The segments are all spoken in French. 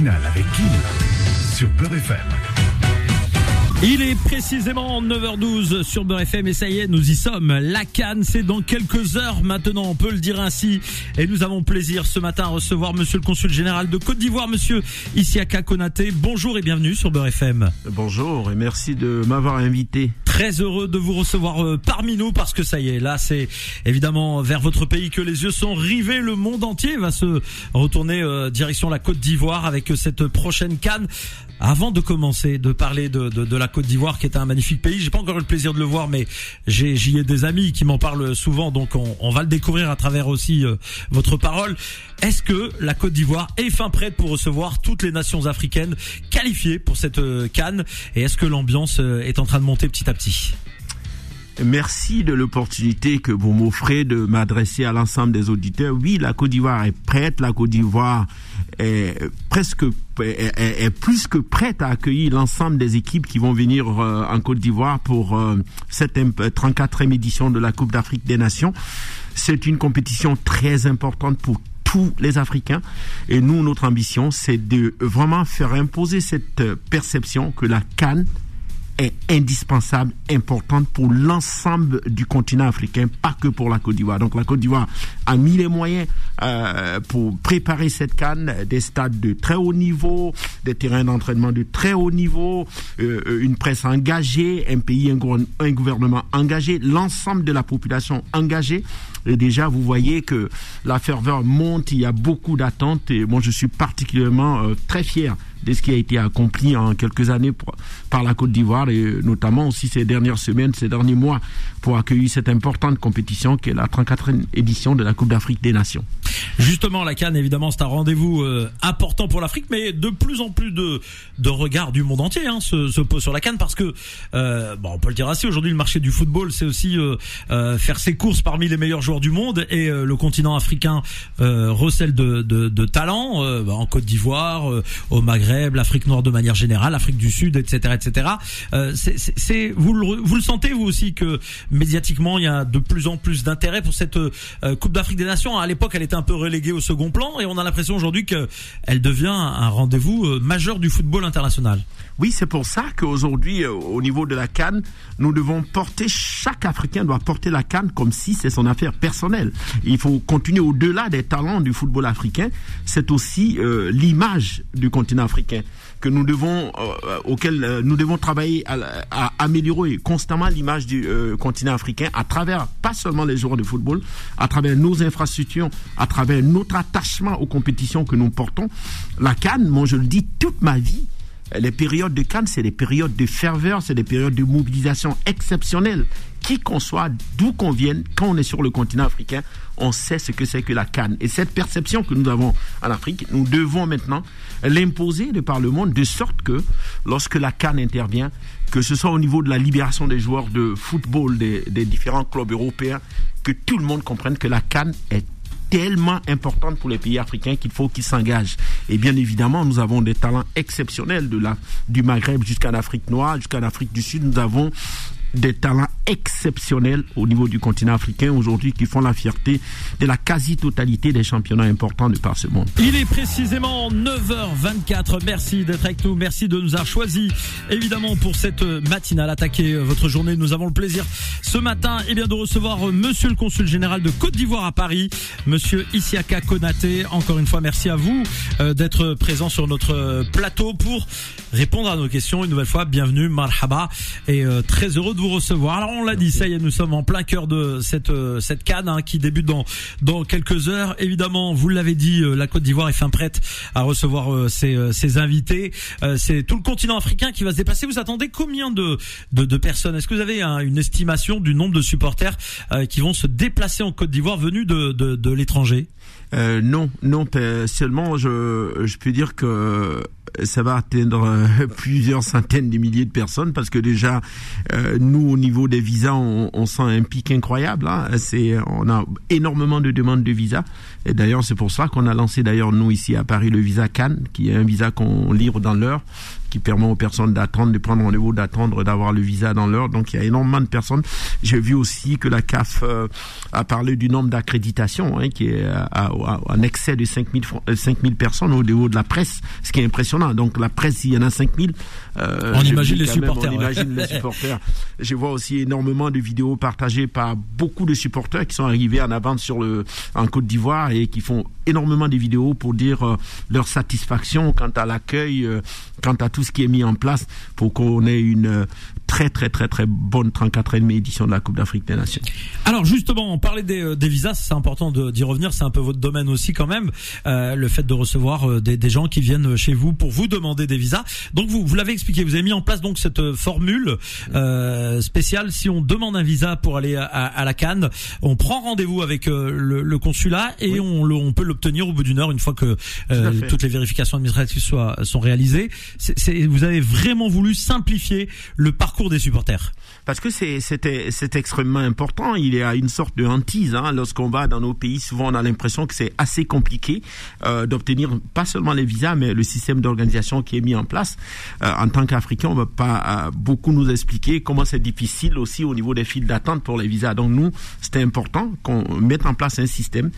avec Kim sur Beurre. Il est précisément 9h12 sur Beurre FM et ça y est, nous y sommes. La Cannes, c'est dans quelques heures maintenant, on peut le dire ainsi. Et nous avons plaisir ce matin à recevoir monsieur le consul général de Côte d'Ivoire, monsieur Isiaka Konaté. Bonjour et bienvenue sur Beurre FM. Bonjour et merci de m'avoir invité. Très heureux de vous recevoir euh, parmi nous parce que ça y est, là c'est évidemment vers votre pays que les yeux sont rivés. Le monde entier va se retourner euh, direction la Côte d'Ivoire avec cette prochaine Cannes. Avant de commencer de parler de, de, de la Côte d'Ivoire, qui est un magnifique pays, j'ai pas encore eu le plaisir de le voir, mais j'ai j'y ai des amis qui m'en parlent souvent, donc on, va le découvrir à travers aussi euh, votre parole. Est-ce que la Côte d'Ivoire est fin prête pour recevoir toutes les nations africaines qualifiées pour cette euh, canne? Et est-ce que l'ambiance euh, est en train de monter petit à petit? Merci de l'opportunité que vous m'offrez de m'adresser à l'ensemble des auditeurs. Oui, la Côte d'Ivoire est prête. La Côte d'Ivoire est presque est, plus que prête à accueillir l'ensemble des équipes qui vont venir euh, en Côte d'Ivoire pour euh, cette 34e édition de la Coupe d'Afrique des Nations. C'est une compétition très importante pour tous les Africains. Et nous, notre ambition, c'est de vraiment faire imposer cette perception que la Cannes est indispensable, importante pour l'ensemble du continent africain, pas que pour la Côte d'Ivoire. Donc la Côte d'Ivoire a mis les moyens euh, pour préparer cette canne, des stades de très haut niveau, des terrains d'entraînement de très haut niveau, euh, une presse engagée, un pays, un, gouvernement engagé, l'ensemble de la population engagée. Et déjà, vous voyez que la ferveur monte, il y a beaucoup d'attentes et moi je suis particulièrement euh, très fier de ce qui a été accompli en quelques années par la Côte d'Ivoire et notamment aussi ces dernières semaines, ces derniers mois pour accueillir cette importante compétition qui est la 34e édition de la Coupe d'Afrique des Nations. Justement, la Cannes, évidemment, c'est un rendez-vous euh, important pour l'Afrique, mais de plus en plus de, de regards du monde entier hein, se, se posent sur la Cannes parce que, euh, bon, on peut le dire ainsi, aujourd'hui, le marché du football, c'est aussi euh, euh, faire ses courses parmi les meilleurs joueurs du monde et euh, le continent africain euh, recèle de, de, de talent bah, en Côte d'Ivoire, au Maghreb, l'Afrique noire de manière générale, l'Afrique du Sud, etc., etc. c'est, vous le, vous le sentez vous aussi que médiatiquement, il y a de plus en plus d'intérêt pour cette Coupe d'Afrique des Nations. À l'époque, elle était un peu reléguée au second plan et on a l'impression aujourd'hui qu'elle devient un rendez-vous majeur du football international. Oui, c'est pour ça qu'aujourd'hui, au niveau de la Cannes, nous devons porter, chaque Africain doit porter la Cannes comme si c'est son affaire personnelle. Il faut continuer au-delà des talents du football africain. C'est aussi euh, l'image du continent africain que nous devons, euh, auquel euh, nous devons travailler à, à améliorer constamment l'image du euh, continent africain à travers pas seulement les joueurs de football, à travers nos infrastructures, à travers notre attachement aux compétitions que nous portons. La Cannes, moi je le dis toute ma vie, les périodes de Cannes, c'est des périodes de ferveur, c'est des périodes de mobilisation exceptionnelles. Qui qu'on soit, d'où qu'on vienne, quand on est sur le continent africain, on sait ce que c'est que la Cannes. Et cette perception que nous avons en Afrique, nous devons maintenant l'imposer de par le monde, de sorte que lorsque la Cannes intervient, que ce soit au niveau de la libération des joueurs de football des, des différents clubs européens, que tout le monde comprenne que la Cannes est tellement importante pour les pays africains qu'il faut qu'ils s'engagent. Et bien évidemment, nous avons des talents exceptionnels de la, du Maghreb jusqu'en Afrique noire, jusqu'en Afrique du Sud. Nous avons des talents exceptionnels au niveau du continent africain aujourd'hui qui font la fierté de la quasi-totalité des championnats importants de par ce monde. Il est précisément 9h24. Merci d'être avec nous. Merci de nous avoir choisi évidemment pour cette matinale attaquer votre journée. Nous avons le plaisir ce matin eh bien, de recevoir monsieur le consul général de Côte d'Ivoire à Paris, monsieur Isiaka Konaté. Encore une fois, merci à vous euh, d'être présent sur notre plateau pour répondre à nos questions. Une nouvelle fois, bienvenue, marhaba et euh, très heureux de vous recevoir. On l'a dit, ça y est, nous sommes en plein cœur de cette euh, cette canne hein, qui débute dans quelques heures. Évidemment, vous l'avez dit, euh, la Côte d'Ivoire est fin prête à recevoir euh, ses, invités. C'est tout le continent africain qui va se dépasser. Vous attendez combien de personnes? Est-ce que vous avez hein, une estimation du nombre de supporters qui vont se déplacer en Côte d'Ivoire venus de l'étranger? Non, non, seulement je, je peux dire que ça va atteindre plusieurs centaines de milliers de personnes parce que déjà euh, nous au niveau des visas on, on sent un pic incroyable hein. c'est on a énormément de demandes de visas et d'ailleurs c'est pour ça qu'on a lancé d'ailleurs nous ici à Paris le visa Cannes qui est un visa qu'on livre dans l'heure qui permet aux personnes d'attendre, de prendre rendez-vous, d'attendre, d'avoir le visa dans l'heure. Donc il y a énormément de personnes. J'ai vu aussi que la CAF euh, a parlé du nombre d'accréditations hein, qui est en excès de 5000 5000 personnes au niveau de la presse, ce qui est impressionnant. Donc la presse, il y en a 5000. Euh, on imagine les supporters. on imagine les supporters. Je vois aussi énormément de vidéos partagées par beaucoup de supporters qui sont arrivés en avance sur le en Côte d'Ivoire et qui font énormément de vidéos pour dire euh, leur satisfaction quant à l'accueil, euh, quant à tout ce qui est mis en place pour qu'on ait une euh, très très très très bonne 34e édition de la Coupe d'Afrique des Nations. Alors justement, on parlait des, des visas, c'est important d'y revenir, c'est un peu votre domaine aussi quand même, le fait de recevoir des, des, gens qui viennent chez vous pour vous demander des visas. Donc vous, vous l'avez expliqué, vous avez mis en place donc cette formule spéciale. Si on demande un visa pour aller à, à la Cannes, on prend rendez-vous avec le, le, consulat et on, on peut l'obtenir au bout d'une heure une fois que toutes les vérifications administratives soient, sont réalisées. c'est vous avez vraiment voulu simplifier le parcours des supporters. Parce que c'est extrêmement important. Il y a une sorte de hantise hein. lorsqu'on va dans nos pays. Souvent, on a l'impression que c'est assez compliqué euh, d'obtenir pas seulement les visas, mais le système d'organisation qui est mis en place. Euh, en tant qu'Africain, on va pas euh, beaucoup nous expliquer comment c'est difficile aussi au niveau des files d'attente pour les visas. Donc nous, c'était important qu'on mette en place un système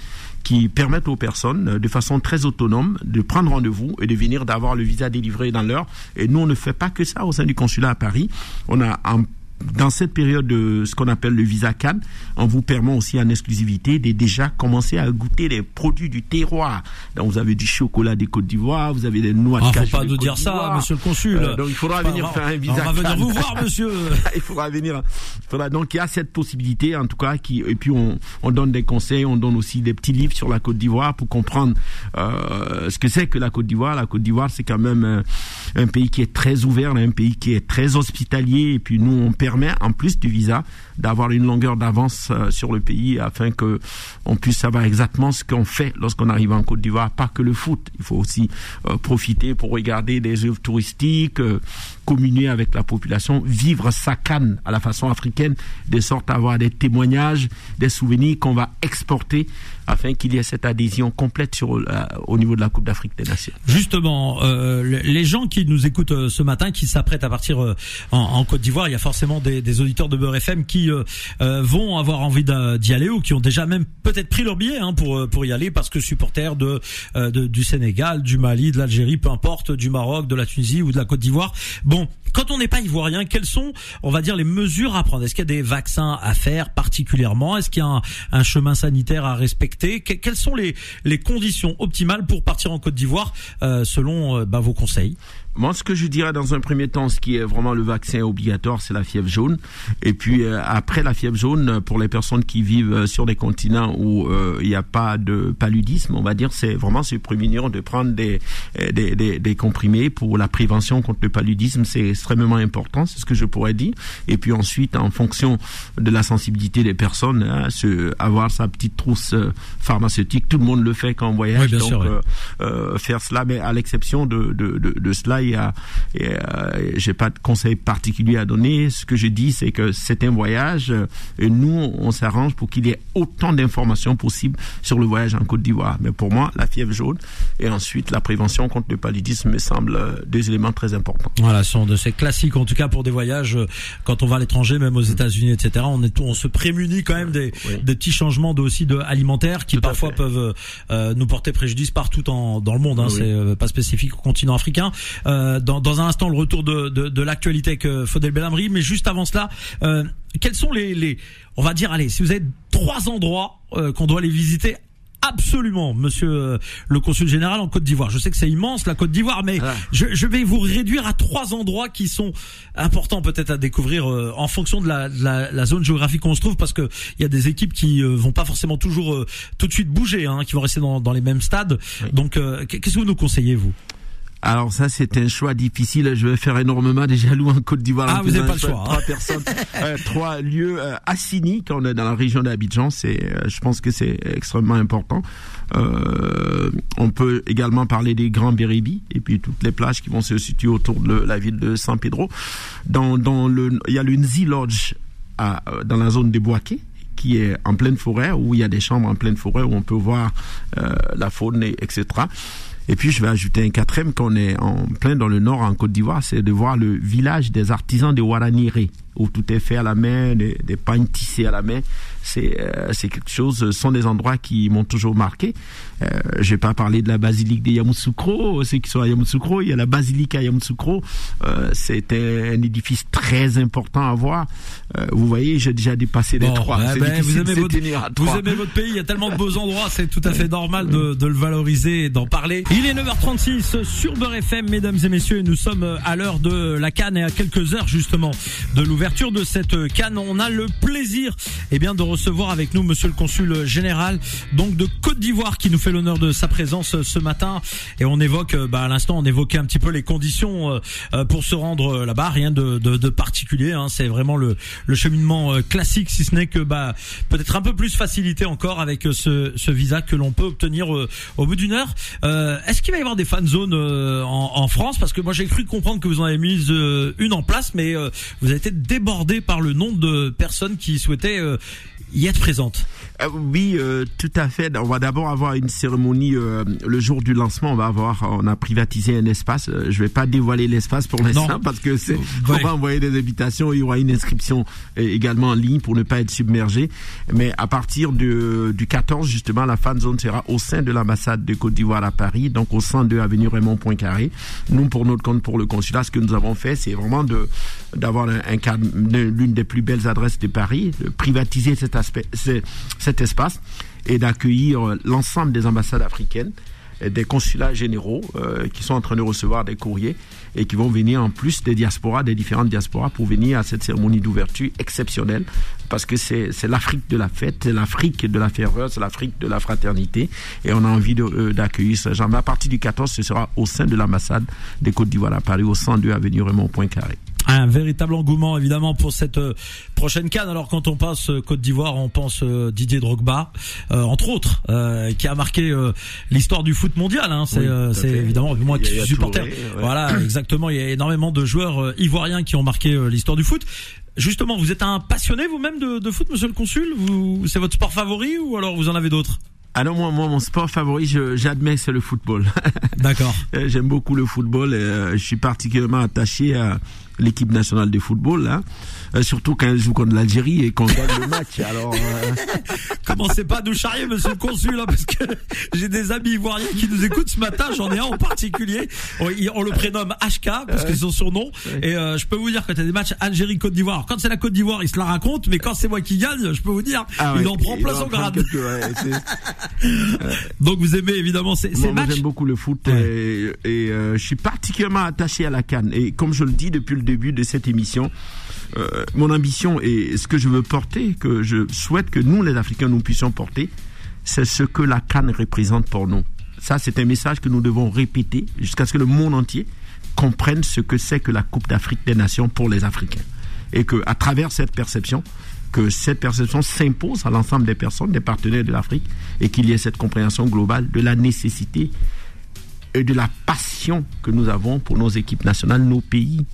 qui permettent aux personnes, euh, de façon très autonome, de prendre rendez-vous et de venir d'avoir le visa délivré dans l'heure. Et nous, on ne fait pas que ça au sein du consulat à Paris. On a un dans cette période de ce qu'on appelle le visa Cannes, on vous permet aussi en exclusivité de déjà commencer à goûter les produits du terroir. Donc vous avez du chocolat des Côtes d'Ivoire, vous avez des noix de ah, cajou. Faut pas nous dire ça, monsieur le consul. Euh, donc il faudra venir faire un visa. On va venir vous voir, monsieur. il faudra venir. donc il y a cette possibilité, en tout cas, qui et puis on, on donne des conseils, on donne aussi des petits livres sur la Côte d'Ivoire pour comprendre euh, ce que c'est que la Côte d'Ivoire. La Côte d'Ivoire, c'est quand même un, un, pays qui est très ouvert, un pays qui est très hospitalier, et puis nous on permet, en plus du visa, d'avoir une longueur d'avance euh, sur le pays afin que on puisse savoir exactement ce qu'on fait lorsqu'on arrive en Côte d'Ivoire. Pas que le foot, il faut aussi euh, profiter pour regarder des œuvres touristiques, euh, communier avec la population, vivre sa canne à la façon africaine, de sorte à avoir des témoignages, des souvenirs qu'on va exporter afin qu'il y ait cette adhésion complète sur, au niveau de la Coupe d'Afrique des Nations. Justement, les gens qui nous écoutent ce matin, qui s'apprêtent à partir en, Côte d'Ivoire, il y a forcément des, des auditeurs de Beurre FM qui euh, euh, vont avoir envie d'y aller ou qui ont déjà même peut-être pris leur billet hein, pour euh, y aller parce que supporters du Sénégal, du Mali, de l'Algérie, peu importe, du Maroc, de la Tunisie ou de la Côte d'Ivoire. Quand on n'est pas ivoirien, quelles sont, on va dire, les mesures à prendre? Est-ce qu'il y a des vaccins à faire particulièrement? Est-ce qu'il y a un, chemin sanitaire à respecter? Quelles sont les, conditions optimales pour partir en Côte d'Ivoire selon bah, vos conseils? Moi, ce que je dirais dans un premier temps, ce qui est vraiment le vaccin obligatoire, c'est la fièvre jaune. Et puis euh, après la fièvre jaune, pour les personnes qui vivent euh, sur des continents où euh, il n'y a pas de paludisme, on va dire, c'est vraiment se prémunir de prendre des, des, des, des, comprimés pour la prévention contre le paludisme. C'est extrêmement important, c'est ce que je pourrais dire. Et puis ensuite, en fonction de la sensibilité des personnes, hein, avoir sa petite trousse pharmaceutique, tout le monde le fait quand on voyage. donc faire cela, mais à l'exception de, de, de, de cela, il y a, euh, j'ai pas de conseil particulier à donner. Ce que je dis, c'est que c'est un voyage euh, et nous, on s'arrange pour qu'il y ait autant d'informations possibles sur le voyage en Côte d'Ivoire. Mais pour moi, la fièvre jaune et ensuite la prévention contre le paludisme me semblent euh, deux éléments très importants. Voilà, ce sont de ces classiques, en tout cas pour des voyages quand on va à l'étranger, même aux États-Unis, etc. On est, on se prémunit quand même des, des petits changements de, aussi de alimentaires qui parfois peuvent nous porter préjudice partout en, dans le monde. Hein, C'est pas spécifique au continent africain. Euh, dans, dans, un instant le retour de, de, de l'actualité avec euh, Faudel Belhamri, mais juste avant cela, euh, quels sont les, les, on va dire, allez, si vous avez trois endroits qu'on doit aller visiter absolument, monsieur le consul général en Côte d'Ivoire. Je sais que c'est immense la Côte d'Ivoire, mais ah. je, je, vais vous réduire à trois endroits qui sont importants peut-être à découvrir en fonction de la, la, la, zone géographique où on se trouve, parce que il y a des équipes qui vont pas forcément toujours tout de suite bouger, hein, qui vont rester dans, dans les mêmes stades. Donc, qu'est-ce que vous nous conseillez vous? Alors ça, c'est un choix difficile. Je vais faire énormément de jaloux en Côte d'Ivoire. Ah, vous n'avez pas le choix. Trois hein. personnes, euh, trois lieux euh, quand on est dans la région d'Abidjan. C'est, euh, je pense que c'est extrêmement important. Euh, on peut également parler des Grands Béribi et puis toutes les plages qui vont se situer autour de la ville de San Pedro. Dans, dans le, il y a le Nzi Lodge à, dans la zone de Boaké qui est en pleine forêt, où il y a des chambres en pleine forêt, où on peut voir euh, la faune, et, etc. Et puis je vais ajouter un quatrième qu'on est en plein dans le nord en Côte d'Ivoire, c'est de voir le village des artisans de Waraniré où tout est fait à la main, des, des pagnes tissées à la main. C'est euh, c'est quelque chose, ce sont des endroits qui m'ont toujours marqué. Euh, je vais pas parler de la basilique de Yamoussoukro, ceux qui sont à Yamoussoukro, il y a la basilique à Yamoussoukro. Euh, C'était un édifice très important à voir. Euh, vous voyez, j'ai déjà dépassé les Bon, trois. C'est ben, vous, aimez votre, vous aimez pays, il y a tellement de beaux endroits, c'est tout à fait normal de, de le valoriser et d'en parler. Il est 9h36 sur Beurre FM, mesdames et messieurs, et nous sommes à l'heure de la Cannes et à quelques heures justement de l'ouverture de cette Cannes. On a le plaisir eh bien, de recevoir avec nous monsieur le consul général donc de Côte d'Ivoire qui nous fait l'honneur de sa présence ce matin et on évoque, bah, à l'instant on évoquait un petit peu les conditions euh, euh, pour se rendre là-bas, rien de, de, de particulier, hein. c'est vraiment le, le cheminement euh, classique si ce n'est que bah, peut-être un peu plus facilité encore avec euh, ce, ce visa que l'on peut obtenir euh, au bout d'une heure. Euh, Est-ce qu'il va y avoir des fan zones euh, en, en France? Parce que moi j'ai cru comprendre que vous en avez mis euh, une en place, mais euh, vous avez été débordé par le nombre de personnes qui souhaitaient euh, y être présentes. Euh, oui, euh, tout à fait. On va d'abord avoir une cérémonie euh, le jour du lancement. On va avoir, on a privatisé un espace. Je vais pas dévoiler l'espace pour l'instant parce que c'est, Ouais. on va envoyer des invitations. Il y aura une inscription également en ligne pour ne pas être submergé. Mais à partir de, du 14 justement, la fan zone sera au sein de l'ambassade de Côte d'Ivoire à Paris, donc au 102 avenue Raymond Poincaré. Nous, pour notre compte, pour le consulat, ce que nous avons fait, c'est vraiment de d'avoir un, l'une des plus belles adresses de Paris, de privatiser cet aspect, ce- cet espace et d'accueillir euh, l'ensemble des ambassades africaines, des consulats généraux euh, qui sont en train de recevoir des courriers et qui vont venir en plus des diasporas, des différentes diasporas pour venir à cette cérémonie d'ouverture exceptionnelle parce que c'est l'Afrique de la fête, c'est l'Afrique de la ferveur, c'est l'Afrique de la fraternité et on a envie euh, d'accueillir ce genre. À partir du 14, ce sera au sein de l'ambassade des Côtes d'Ivoire à Paris, au 102 avenue Raymond Poincaré. Un véritable engouement évidemment pour cette euh, prochaine canne. Alors quand on passe euh, Côte d'Ivoire, on pense euh, Didier Drogba, euh, entre autres, euh, qui a marqué euh, l'histoire du foot mondial. Hein. C'est Oui, euh, évidemment moi qui suis supporter. Touré, ouais. Voilà, exactement. Il y a énormément de joueurs ivoiriens qui ont marqué l'histoire du foot. Justement, vous êtes un passionné vous-même de, de foot, Monsieur le Consul? Vous, c'est votre sport favori ou alors vous en avez d'autres? Alors moi, moi, mon sport favori, j'admets, c'est le football. D'accord. J'aime beaucoup le football. Et, euh, je suis particulièrement attaché à l'équipe nationale de football, hein. Euh, surtout quand elle joue contre l'Algérie et qu'on gagne le match. Alors, euh, Commencez pas à nous charrier, monsieur le consul, hein, parce que j'ai des amis ivoiriens qui nous écoutent ce matin. J'en ai un en particulier. On, il- on le prénomme HK parce que c'est son surnom. Et euh, je peux vous dire quand il y a des matchs Algérie-Côte d'Ivoire. Quand c'est la Côte d'Ivoire, il se la raconte, mais quand c'est moi qui gagne, je peux vous dire, ah il en prend plein son grade. ouais, Donc vous aimez évidemment ces, ces Moi, moi, matchs. j'aime beaucoup le foot Ouais. et, et, euh, je suis particulièrement attaché à la canne. Et comme je le dis depuis le début de cette émission, euh, mon ambition et ce que je veux porter, que je souhaite que nous, les Africains, nous puissions porter, c'est ce que la canne représente pour nous. Ça, c'est un message que nous devons répéter jusqu'à ce que le monde entier comprenne ce que c'est que la Coupe d'Afrique des Nations pour les Africains. Et que, à travers cette perception, que cette perception s'impose à l'ensemble des personnes, des partenaires de l'Afrique, et qu'il y ait cette compréhension globale de la nécessité et de la passion que nous avons pour nos équipes nationales, nos pays,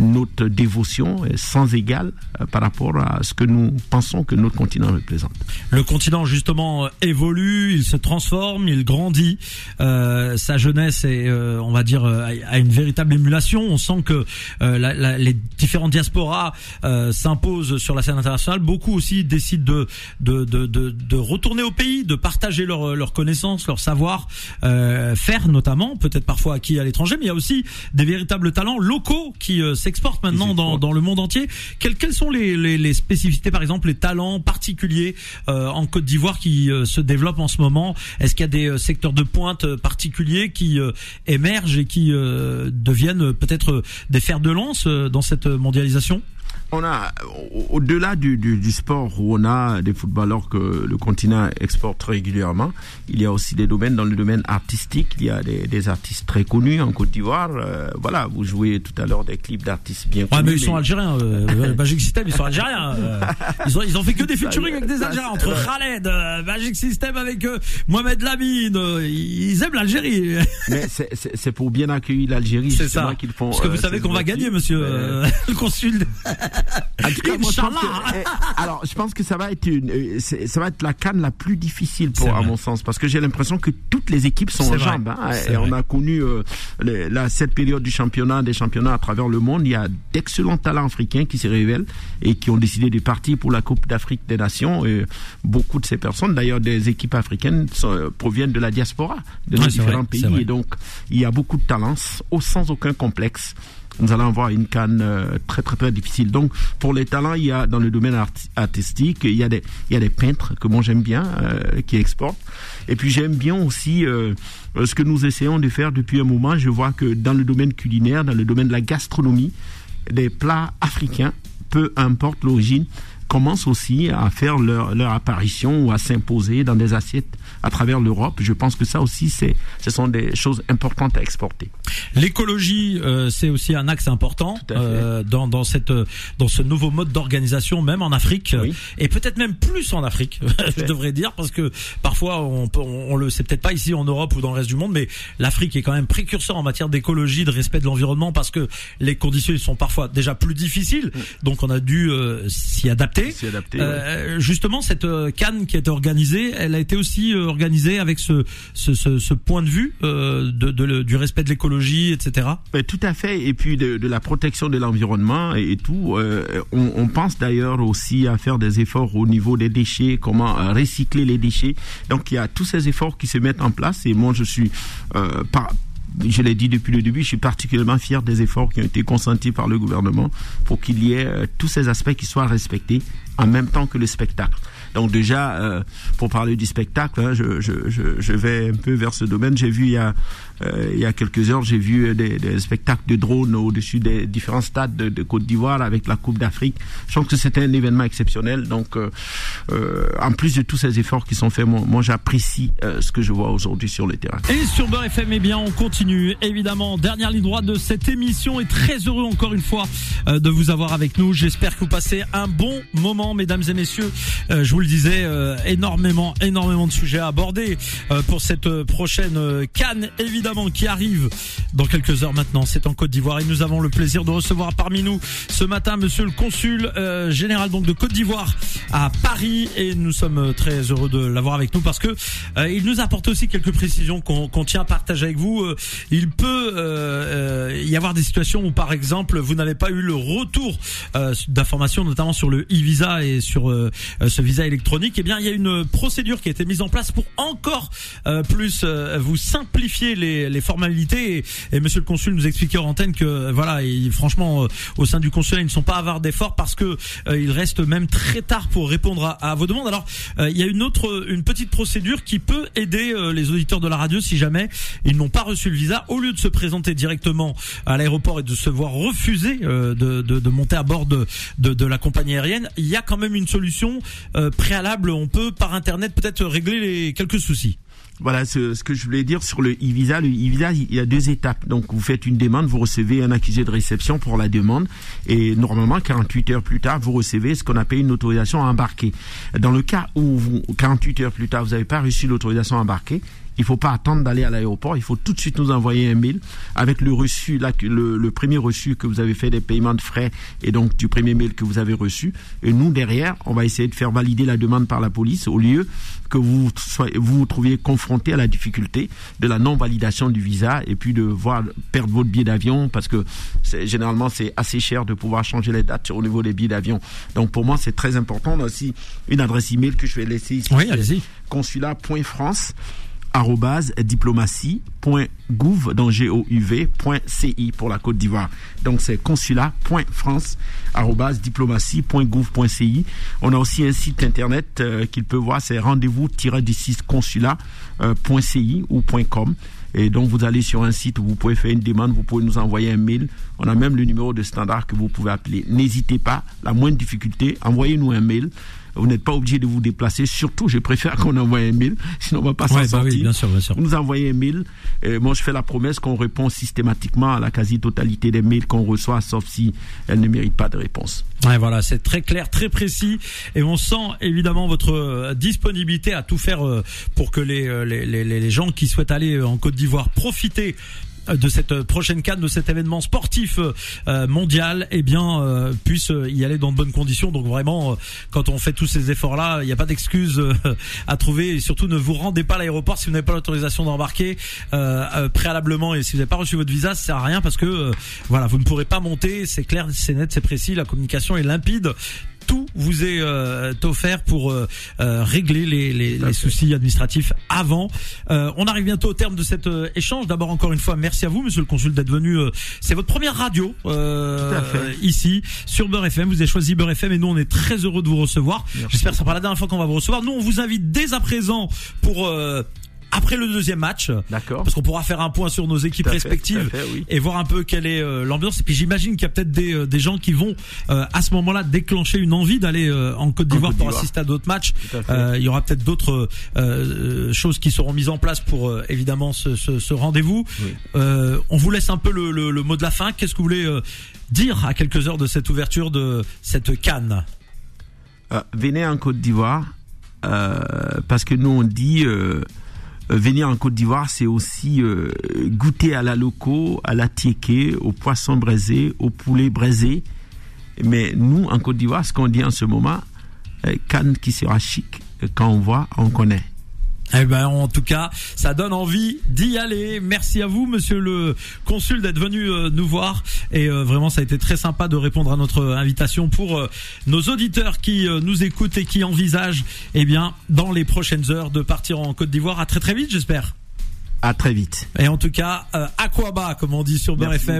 notre dévotion est sans égale euh, par rapport à ce que nous pensons que notre continent représente. Le continent justement euh, évolue, il se transforme, il grandit. Euh, sa jeunesse est, euh, on va dire, euh, a une véritable émulation. On sent que euh, la- la- les différentes diasporas euh, s'imposent sur la scène internationale. Beaucoup aussi décident de de, de, de, retourner au pays, de partager leurs leurs connaissances, leur savoir euh, faire notamment, peut-être parfois acquis à l'étranger, mais il y a aussi des véritables talents locaux qui s'exportent maintenant dans, dans le monde entier. Quelles, quelles sont les, les, les spécificités, par exemple, les talents particuliers euh, en Côte d'Ivoire qui euh, se développent en ce moment? Est-ce qu'il y a des euh, secteurs de pointe euh, particuliers qui euh, émergent et qui euh, deviennent peut-être des fers de lance dans cette mondialisation? On a, au- au-delà du, du, du sport où on a des footballeurs que le continent exporte régulièrement, il y a aussi des domaines dans le domaine artistique. Il y a des, des artistes très connus en Côte d'Ivoire. Euh, voilà, vous jouez tout à l'heure des clips d'artistes bien Ouais, connus. mais ils sont mais- algériens. Euh, Magic System, ils sont algériens. euh, ils ont ils ont fait que des featuring avec des Algériens entre Khaled, euh, Magic System avec euh, Mohamed Lamine. euh, ils aiment l'Algérie. Mais c'est- pour bien accueillir l'Algérie. C'est ça. qu'ils font. Parce que vous euh, savez qu'on va gagner, monsieur euh, le consul. En tout cas, moi, je pense que, eh, alors, je pense que ça va être une, euh, ça va être la canne la plus difficile pour, à vrai. mon sens, parce que j'ai l'impression que toutes les équipes sont en jambes. hein. Et on a connu euh, les- la, cette période du championnat, des championnats à travers le monde. Il y a d'excellents talents africains qui se révèlent et qui ont décidé de partir pour la Coupe d'Afrique des Nations. Et beaucoup de ces personnes, d'ailleurs, des équipes africaines, sont- proviennent de la diaspora, de nos Ouais, différents pays. Et donc, il y a beaucoup de talents, au- sans aucun complexe. Nous allons avoir une canne euh, très très très difficile. Donc pour les talents, il y a dans le domaine arti- artistique, il y a des il y a des peintres que moi j'aime bien euh, qui exportent. Et puis j'aime bien aussi euh, euh, ce que nous essayons de faire depuis un moment. Je vois que dans le domaine culinaire, dans le domaine de la gastronomie, des plats africains, peu importe l'origine, commencent aussi à faire leur, leur apparition ou à s'imposer dans des assiettes à travers l'Europe. Je pense que ça aussi, c'est, ce sont des choses importantes à exporter. L'écologie, euh, c'est aussi un axe important euh, dans dans cette euh, dans ce nouveau mode d'organisation, même en Afrique Oui. et peut-être même plus en Afrique, je devrais dire, parce que parfois on peut, on, on le sait peut-être pas ici en Europe ou dans le reste du monde, mais l'Afrique est quand même précurseur en matière d'écologie, de respect de l'environnement, parce que les conditions sont parfois déjà plus difficiles, donc on a dû euh, s'y adapter. Adapter, ouais. Euh, Justement, cette euh, canne qui a été organisée, elle a été aussi euh, organisée avec ce ce, ce, ce point de vue euh, de, de du respect de l'écologie, etc. Tout à fait. Et puis de, la protection de l'environnement et, tout. Euh, on, pense d'ailleurs aussi à faire des efforts au niveau des déchets, comment euh, recycler les déchets. Donc il y a tous ces efforts qui se mettent en place. Et moi, je suis euh, je l'ai dit depuis le début, je suis particulièrement fier des efforts qui ont été consentis par le gouvernement pour qu'il y ait tous ces aspects qui soient respectés en même temps que le spectacle. Donc déjà, pour parler du spectacle, hein, je vais un peu vers ce domaine. J'ai vu il y a, euh, il y a quelques heures, j'ai vu des, des spectacles de drones au-dessus des différents stades de, de Côte d'Ivoire avec la Coupe d'Afrique. Je pense que c'était un événement exceptionnel. Donc, euh, euh, en plus de tous ces efforts qui sont faits, moi, moi j'apprécie euh, ce que je vois aujourd'hui sur le terrain. Et sur Beurre FM, eh bien, on continue. Évidemment, dernière ligne droite de cette émission. Et très heureux encore une fois euh, de vous avoir avec nous. J'espère que vous passez un bon moment, mesdames et messieurs. Euh, je vous le disais, énormément, énormément de sujets à aborder pour cette prochaine Cannes, évidemment, qui arrive dans quelques heures maintenant. C'est en Côte d'Ivoire et nous avons le plaisir de recevoir parmi nous ce matin Monsieur le consul euh, général donc de Côte d'Ivoire à Paris et nous sommes euh, très heureux de l'avoir avec nous parce que euh, il nous apporte aussi quelques précisions qu'on tient à partager avec vous. Il peut y avoir des situations où par exemple vous n'avez pas eu le retour d'informations notamment sur le e-visa et sur ce visa électronique. Eh bien il y a une procédure qui a été mise en place pour encore plus vous simplifier les, les formalités et, Monsieur le consul nous expliquait en antenne que voilà franchement euh, au sein du consulat ils ne sont pas avares d'efforts parce que euh, il reste même très tard pour répondre à, vos demandes. Alors euh, il y a une autre une petite procédure qui peut aider euh, les auditeurs de la radio si jamais ils n'ont pas reçu le visa au lieu de se présenter directement à l'aéroport et de se voir refuser de, monter à bord de, de, la compagnie aérienne. Il y a quand même une solution préalable. On peut par internet peut-être régler les quelques soucis. Voilà ce, que je voulais dire sur le e-visa. Le e-visa, il y a deux étapes. Donc, vous faites une demande, vous recevez un accusé de réception pour la demande, et normalement, 48 heures plus tard, vous recevez ce qu'on appelle une autorisation à embarquer. Dans le cas où vous, 48 heures plus tard, vous n'avez pas reçu l'autorisation à embarquer, il faut pas attendre d'aller à l'aéroport. Il faut tout de suite nous envoyer un mail avec le reçu, là, le, le premier reçu que vous avez fait des paiements de frais et donc du premier mail que vous avez reçu. Et nous, derrière, on va essayer de faire valider la demande par la police au lieu que vous soyez, vous, vous trouviez confronté à la difficulté de la non-validation du visa et puis de voir perdre votre billet d'avion parce que c'est, généralement c'est assez cher de pouvoir changer les dates au niveau des billets d'avion. Donc pour moi, c'est très important. On a aussi une adresse email que je vais laisser ici. Oui, allez-y. consulat.france arrobase diplomatie.gouv dans G-O-U-V.ci pour la Côte d'Ivoire. Donc c'est consulat.france arrobase diplomatie.gouv.ci. On a aussi un site internet euh, qu'il peut voir, c'est rendez-vous-du-6 consulat.ci ou .com. Et donc vous allez sur un site où vous pouvez faire une demande, vous pouvez nous envoyer un mail. On a même le numéro de standard que vous pouvez appeler. N'hésitez pas, la moindre difficulté, envoyez-nous un mail. Vous n'êtes pas obligé de vous déplacer. Surtout, je préfère qu'on envoie un mail, sinon on va pas s'en Ouais, bah sortir. oui, bien sûr, bien sûr. Vous nous envoyez un mail. Euh, moi, je fais la promesse qu'on répond systématiquement à la quasi-totalité des mails qu'on reçoit, sauf si elles ne méritent pas de réponse. Ouais, voilà, c'est très clair, très précis, et on sent évidemment votre euh, disponibilité à tout faire euh, pour que les, euh, les, les, les gens qui souhaitent aller en Côte d'Ivoire profiter de cette prochaine canne, de cet événement sportif euh, mondial, eh bien euh, puisse y aller dans de bonnes conditions. Donc vraiment, euh, quand on fait tous ces efforts-là, il n'y a pas d'excuse euh, à trouver. Et surtout, ne vous rendez pas à l'aéroport si vous n'avez pas l'autorisation d'embarquer euh, euh, préalablement et si vous n'avez pas reçu votre visa, ça sert à rien parce que euh, voilà, vous ne pourrez pas monter. C'est clair, c'est net, c'est précis. La communication est limpide tout vous est euh, offert pour euh, euh, régler les, les, les soucis administratifs avant. On arrive bientôt au terme de cet échange. D'abord, encore une fois, merci à vous, Monsieur le Consul, d'être venu. euh, C'est votre première radio euh, ici sur Beurre FM. Vous avez choisi Beurre FM et nous, on est très heureux de vous recevoir. J'espère que ce sera pas la dernière fois qu'on va vous recevoir. Nous, on vous invite dès à présent pour euh, après le deuxième match. D'accord. Parce qu'on pourra faire un point sur nos équipes fait, respectives fait, oui. et voir un peu quelle est euh, l'ambiance. Et puis j'imagine qu'il y a peut-être des, euh, des gens qui vont euh, à ce moment-là déclencher une envie d'aller euh, en Côte d'Ivoire pour assister à d'autres matchs. Tout à fait. Euh, il y aura peut-être d'autres choses qui seront mises en place pour euh, évidemment ce, ce, ce rendez-vous. Oui. Euh, on vous laisse un peu le, le, le mot de la fin. Qu'est-ce que vous voulez euh, dire à quelques heures de cette ouverture de cette canne? Euh, venez en Côte d'Ivoire, euh, parce que nous on dit venir en Côte d'Ivoire, c'est aussi euh, goûter à la loco, à la tiéké, au poisson braisé, au poulet braisé. Mais nous, en Côte d'Ivoire, ce qu'on dit en ce moment, euh, Cannes qui sera chic, euh, quand on voit, on connaît. Eh ben, en tout cas, ça donne envie d'y aller. Merci à vous, monsieur le consul, d'être venu euh, nous voir. Et euh, vraiment, ça a été très sympa de répondre à notre invitation pour euh, nos auditeurs qui euh, nous écoutent et qui envisagent, eh bien, dans les prochaines heures, de partir en Côte d'Ivoire. À très très vite, j'espère. À très vite. Et en tout cas, euh, Aquaba, comme on dit sur Beurre Merci FM.